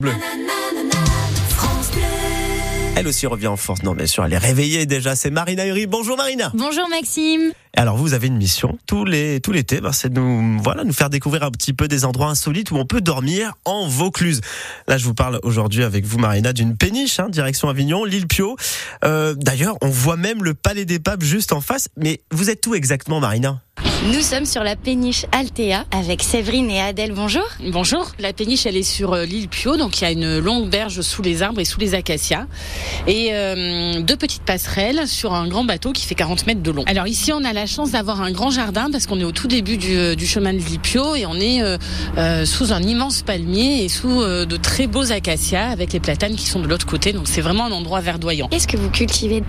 Bleu. Elle aussi revient en force. Non, bien sûr, elle est réveillée déjà. C'est Marina Uri. Bonjour Marina. Bonjour Maxime. Alors vous avez une mission tout les tout l'été, ben, c'est de nous voilà nous faire découvrir un petit peu des endroits insolites où on peut dormir en Vaucluse. Là, je vous parle aujourd'hui avec vous Marina d'une péniche, hein, direction Avignon, l'île Pio. Euh, D'ailleurs, on voit même le Palais des Papes juste en face. Mais vous êtes où exactement, Marina? Nous sommes sur la péniche Altea avec Séverine et Adèle. Bonjour. Bonjour. La péniche, elle est sur euh, l'île Pio, donc il y a une longue berge sous les arbres et sous les acacias. Et euh, deux petites passerelles sur un grand bateau qui fait 40 mètres de long. Alors ici, on a la chance d'avoir un grand jardin parce qu'on est au tout début du, euh, du chemin de l'île Pio et on est euh, sous un immense palmier et sous de très beaux acacias avec les platanes qui sont de l'autre côté. Donc c'est vraiment un endroit verdoyant. Qu'est-ce que vous cultivez?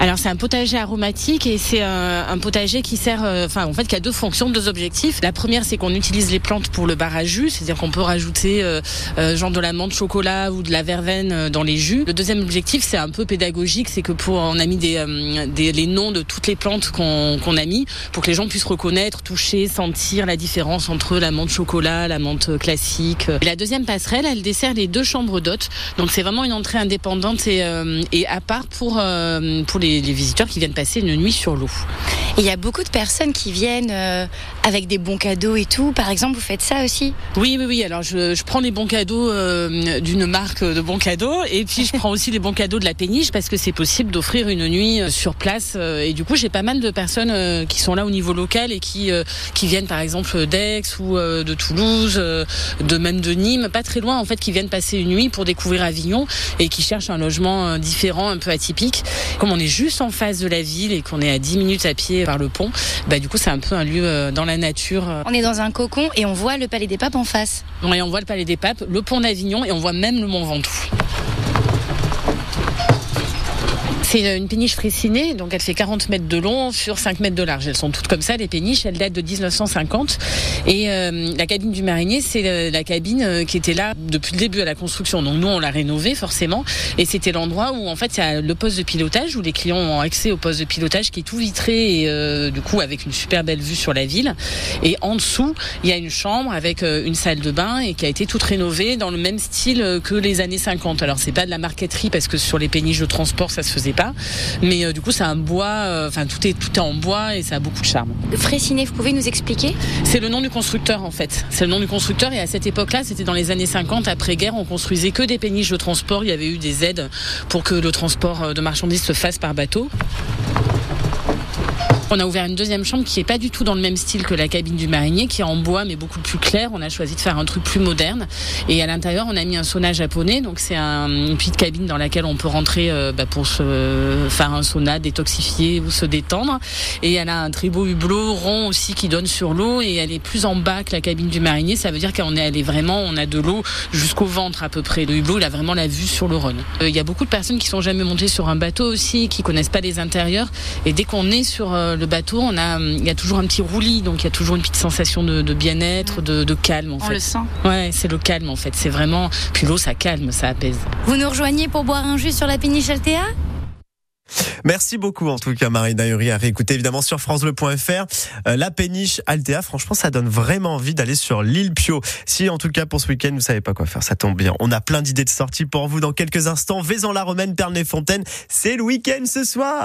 Alors c'est un potager aromatique et c'est un, un, potager qui sert, enfin en fait, qui a deux fonctions, deux objectifs. La première, c'est qu'on utilise les plantes pour le bar à jus, c'est-à-dire qu'on peut rajouter euh, euh, genre de la menthe chocolat ou de la verveine euh, dans les jus. Le deuxième objectif, c'est un peu pédagogique, c'est que pour on a mis des, euh, des les noms de toutes les plantes qu'on qu'on a mis pour que les gens puissent reconnaître, toucher, sentir la différence entre la menthe chocolat, la menthe classique. Et la deuxième passerelle, elle dessert les deux chambres d'hôtes. Donc c'est vraiment une entrée indépendante et, et à part pour pour les, les visiteurs qui viennent passer une nuit sur l'eau. Il y a beaucoup de personnes qui viennent euh, avec des bons cadeaux et tout. Par exemple, vous faites ça aussi? Oui, oui, oui. Alors, je, prends les bons cadeaux euh, d'une marque de bons cadeaux et puis je prends aussi les bons cadeaux de la péniche parce que c'est possible d'offrir une nuit euh, sur place. Et du coup, j'ai pas mal de personnes qui sont là au niveau local et qui qui viennent par exemple d'Aix ou de Toulouse, de même de Nîmes, pas très loin en fait, qui viennent passer une nuit pour découvrir Avignon et qui cherchent un logement différent, un peu atypique. Comme on est juste en face de la ville et qu'on est à 10 minutes à pied par le pont, bah du coup c'est un peu un lieu euh, dans la nature. On est dans un cocon et on voit le Palais des Papes en face. Oui, on voit le Palais des Papes, le pont d'Avignon et on voit même le Mont Ventoux. C'est une péniche frécinée, donc elle fait 40 mètres de long sur 5 mètres de large. Elles sont toutes comme ça, les péniches. Elles datent de 1950. Et euh, la cabine du marinier, c'est la cabine euh, qui était là depuis le début à la construction. Donc nous, on l'a rénovée forcément. Et c'était l'endroit où en fait il y a le poste de pilotage, où les clients ont accès au poste de pilotage qui est tout vitré et euh, du coup avec une super belle vue sur la ville. Et en dessous, il y a une chambre avec euh, une salle de bain et qui a été toute rénovée dans le même style que les années 50. Alors c'est pas de la marqueterie parce que sur les péniches de transport ça se faisait pas. Mais euh, du coup, c'est un bois, enfin tout est tout est en bois et ça a beaucoup de charme. Fréciné, vous pouvez nous expliquer? C'est le nom du constructeur en fait. C'est le nom du constructeur et à cette époque-là, c'était dans les années 50, après-guerre, on construisait que des péniches de transport. Il y avait eu des aides pour que le transport de marchandises se fasse par bateau. On a ouvert une deuxième chambre qui est pas du tout dans le même style que la cabine du marinier, qui est en bois mais beaucoup plus clair. On a choisi de faire un truc plus moderne. Et à l'intérieur, on a mis un sauna japonais. Donc c'est un, une petite cabine dans laquelle on peut rentrer euh, bah, pour se faire un sauna, détoxifier ou se détendre. Et elle a un très beau hublot rond aussi qui donne sur l'eau et elle est plus en bas que la cabine du marinier. Ça veut dire qu'on est, elle est vraiment, on a de l'eau jusqu'au ventre à peu près. Le hublot, il a vraiment la vue sur le Rhône. Il euh, y a beaucoup de personnes qui sont jamais montées sur un bateau aussi, qui connaissent pas les intérieurs. Et dès qu'on est sur euh, le bateau, on a, il y a toujours un petit roulis, donc il y a toujours une petite sensation de, de bien-être, de, de, calme en on fait. le sent. Ouais, c'est le calme en fait. C'est vraiment, puis l'eau ça calme, ça apaise. Vous nous rejoignez pour boire un jus sur la péniche Altea Merci beaucoup en tout cas Marina Uri à réécouter évidemment sur francebleu.fr euh, la péniche Altea franchement ça donne vraiment envie d'aller sur l'île Pio si en tout cas pour ce week-end vous savez pas quoi faire ça tombe bien on a plein d'idées de sorties pour vous dans quelques instants Vaison la Romaine Pernes-les-Fontaines c'est le week-end ce soir